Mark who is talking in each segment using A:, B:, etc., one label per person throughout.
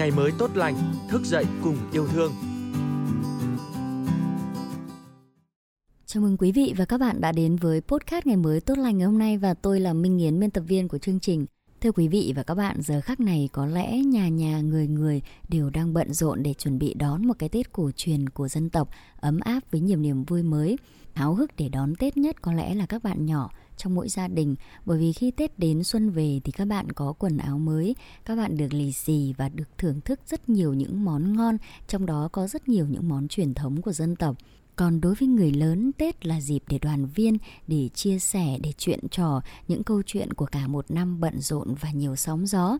A: ngày mới tốt lành, thức dậy cùng yêu thương.
B: Chào mừng quý vị và các bạn đã đến với podcast ngày mới tốt lành ngày hôm nay và tôi là Minh Yến, biên tập viên của chương trình. Thưa quý vị và các bạn, giờ khắc này có lẽ nhà nhà người người đều đang bận rộn để chuẩn bị đón một cái Tết cổ truyền của dân tộc ấm áp với nhiều niềm vui mới. Háo hức để đón Tết nhất có lẽ là các bạn nhỏ trong mỗi gia đình bởi vì khi Tết đến xuân về thì các bạn có quần áo mới, các bạn được lì xì và được thưởng thức rất nhiều những món ngon, trong đó có rất nhiều những món truyền thống của dân tộc. Còn đối với người lớn, Tết là dịp để đoàn viên, để chia sẻ, để chuyện trò những câu chuyện của cả một năm bận rộn và nhiều sóng gió.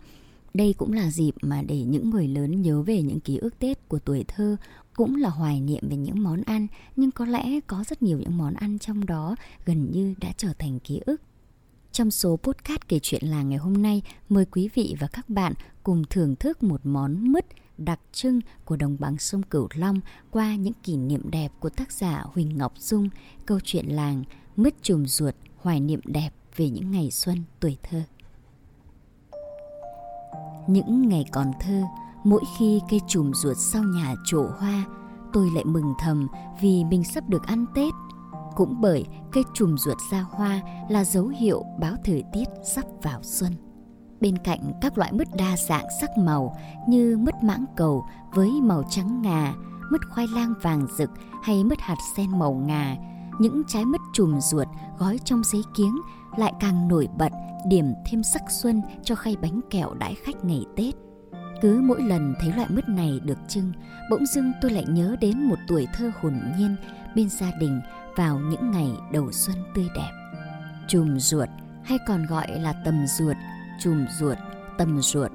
B: Đây cũng là dịp mà để những người lớn nhớ về những ký ức Tết của tuổi thơ, cũng là hoài niệm về những món ăn, nhưng có lẽ có rất nhiều những món ăn trong đó gần như đã trở thành ký ức. Trong số podcast kể chuyện làng ngày hôm nay, mời quý vị và các bạn cùng thưởng thức một món mứt đặc trưng của đồng bằng sông Cửu Long qua những kỷ niệm đẹp của tác giả Huỳnh Ngọc Dung, câu chuyện làng Mứt chùm ruột, hoài niệm đẹp về những ngày xuân tuổi thơ. Những ngày còn thơ, mỗi khi cây chùm ruột sau nhà trổ hoa, tôi lại mừng thầm vì mình sắp được ăn Tết. Cũng bởi cây chùm ruột ra hoa là dấu hiệu báo thời tiết sắp vào xuân bên cạnh các loại mứt đa dạng sắc màu như mứt mãng cầu với màu trắng ngà, mứt khoai lang vàng rực hay mứt hạt sen màu ngà, những trái mứt chùm ruột gói trong giấy kiếng lại càng nổi bật, điểm thêm sắc xuân cho khay bánh kẹo đãi khách ngày Tết. Cứ mỗi lần thấy loại mứt này được trưng, bỗng dưng tôi lại nhớ đến một tuổi thơ hồn nhiên bên gia đình vào những ngày đầu xuân tươi đẹp. Chùm ruột hay còn gọi là tầm ruột chùm ruột, tầm ruột,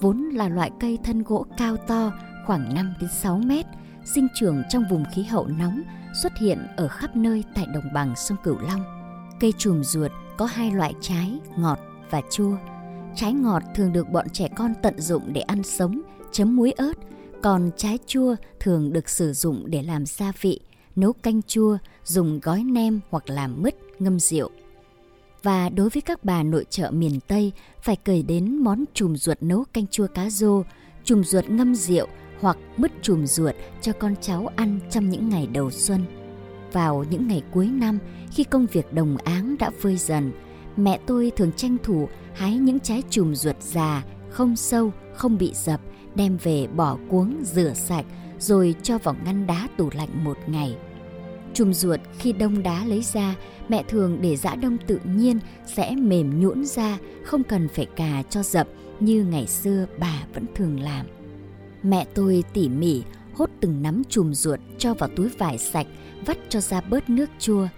B: vốn là loại cây thân gỗ cao to khoảng 5 đến 6 mét, sinh trưởng trong vùng khí hậu nóng, xuất hiện ở khắp nơi tại đồng bằng sông Cửu Long. Cây chùm ruột có hai loại trái, ngọt và chua. Trái ngọt thường được bọn trẻ con tận dụng để ăn sống, chấm muối ớt, còn trái chua thường được sử dụng để làm gia vị, nấu canh chua, dùng gói nem hoặc làm mứt, ngâm rượu. Và đối với các bà nội trợ miền Tây phải kể đến món chùm ruột nấu canh chua cá rô, chùm ruột ngâm rượu hoặc mứt chùm ruột cho con cháu ăn trong những ngày đầu xuân. Vào những ngày cuối năm, khi công việc đồng áng đã vơi dần, mẹ tôi thường tranh thủ hái những trái chùm ruột già, không sâu, không bị dập, đem về bỏ cuống, rửa sạch, rồi cho vào ngăn đá tủ lạnh một ngày. Chùm ruột khi đông đá lấy ra, mẹ thường để giã đông tự nhiên sẽ mềm nhũn ra, không cần phải cà cho dập như ngày xưa bà vẫn thường làm. Mẹ tôi tỉ mỉ hốt từng nắm chùm ruột cho vào túi vải sạch, vắt cho ra bớt nước chua.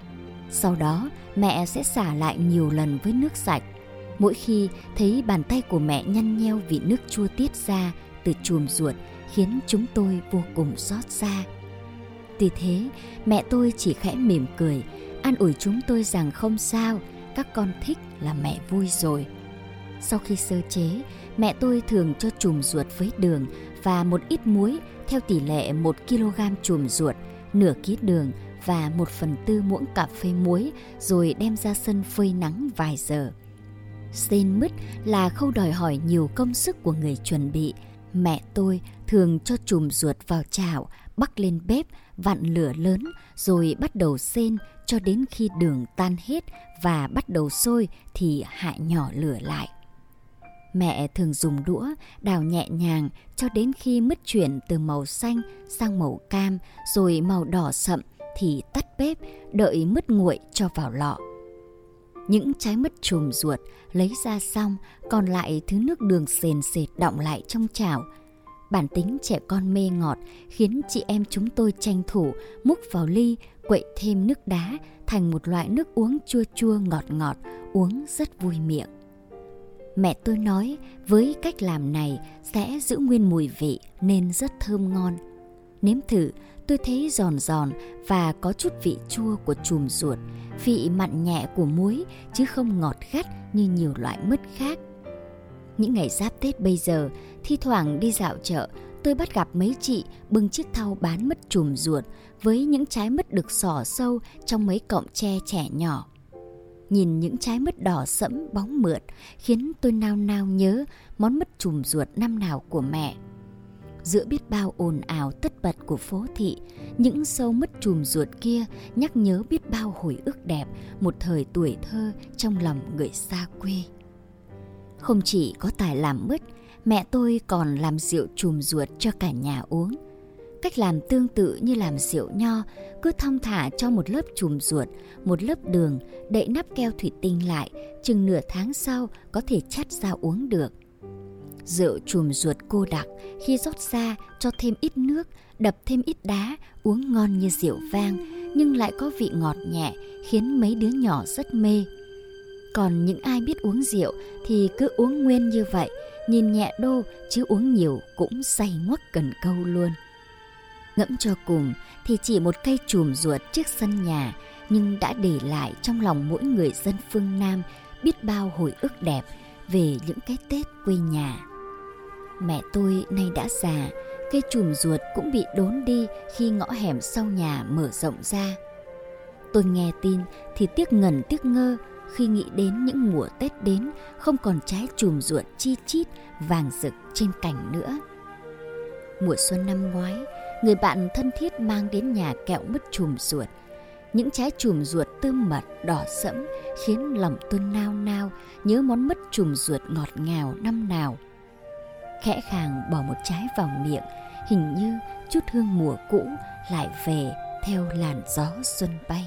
B: Sau đó, mẹ sẽ xả lại nhiều lần với nước sạch. Mỗi khi thấy bàn tay của mẹ nhăn nheo vì nước chua tiết ra từ chùm ruột khiến chúng tôi vô cùng xót xa. Vì thế, mẹ tôi chỉ khẽ mỉm cười, an ủi chúng tôi rằng không sao, các con thích là mẹ vui rồi. Sau khi sơ chế, mẹ tôi thường cho chùm ruột với đường và một ít muối theo tỷ lệ 1 kg chùm ruột, nửa ký đường và 1 phần tư muỗng cà phê muối rồi đem ra sân phơi nắng vài giờ. Xên mứt là khâu đòi hỏi nhiều công sức của người chuẩn bị. Mẹ tôi thường cho chùm ruột vào chảo, bắc lên bếp, vặn lửa lớn rồi bắt đầu xên cho đến khi đường tan hết và bắt đầu sôi thì hạ nhỏ lửa lại. Mẹ thường dùng đũa đào nhẹ nhàng cho đến khi mứt chuyển từ màu xanh sang màu cam rồi màu đỏ sậm thì tắt bếp đợi mứt nguội cho vào lọ. Những trái mứt chùm ruột lấy ra xong còn lại thứ nước đường sền sệt đọng lại trong chảo Bản tính trẻ con mê ngọt khiến chị em chúng tôi tranh thủ múc vào ly, quậy thêm nước đá thành một loại nước uống chua chua ngọt ngọt, uống rất vui miệng. Mẹ tôi nói với cách làm này sẽ giữ nguyên mùi vị nên rất thơm ngon. Nếm thử, tôi thấy giòn giòn và có chút vị chua của chùm ruột, vị mặn nhẹ của muối chứ không ngọt gắt như nhiều loại mứt khác. Những ngày giáp Tết bây giờ, thi thoảng đi dạo chợ, tôi bắt gặp mấy chị bưng chiếc thau bán mứt chùm ruột với những trái mứt được xỏ sâu trong mấy cọng tre trẻ nhỏ. Nhìn những trái mứt đỏ sẫm bóng mượt khiến tôi nao nao nhớ món mứt chùm ruột năm nào của mẹ. Giữa biết bao ồn ào tất bật của phố thị, những sâu mứt chùm ruột kia nhắc nhớ biết bao hồi ức đẹp một thời tuổi thơ trong lòng người xa quê. Không chỉ có tài làm mứt, mẹ tôi còn làm rượu chùm ruột cho cả nhà uống. Cách làm tương tự như làm rượu nho, cứ thong thả cho một lớp chùm ruột, một lớp đường, đậy nắp keo thủy tinh lại, chừng nửa tháng sau có thể chắt ra uống được. Rượu chùm ruột cô đặc, khi rót ra cho thêm ít nước, đập thêm ít đá, uống ngon như rượu vang, nhưng lại có vị ngọt nhẹ, khiến mấy đứa nhỏ rất mê. Còn những ai biết uống rượu thì cứ uống nguyên như vậy, nhìn nhẹ đô chứ uống nhiều cũng say ngoắc cần câu luôn. Ngẫm cho cùng thì chỉ một cây chùm ruột trước sân nhà nhưng đã để lại trong lòng mỗi người dân phương Nam biết bao hồi ức đẹp về những cái Tết quê nhà. Mẹ tôi nay đã già, cây chùm ruột cũng bị đốn đi khi ngõ hẻm sau nhà mở rộng ra. Tôi nghe tin thì tiếc ngần tiếc ngơ khi nghĩ đến những mùa Tết đến không còn trái chùm ruột chi chít vàng rực trên cành nữa. Mùa xuân năm ngoái, người bạn thân thiết mang đến nhà kẹo mứt chùm ruột. Những trái chùm ruột tươm mật đỏ sẫm khiến lòng tôi nao nao nhớ món mứt chùm ruột ngọt ngào năm nào. Khẽ khàng bỏ một trái vào miệng, hình như chút hương mùa cũ lại về theo làn gió xuân bay.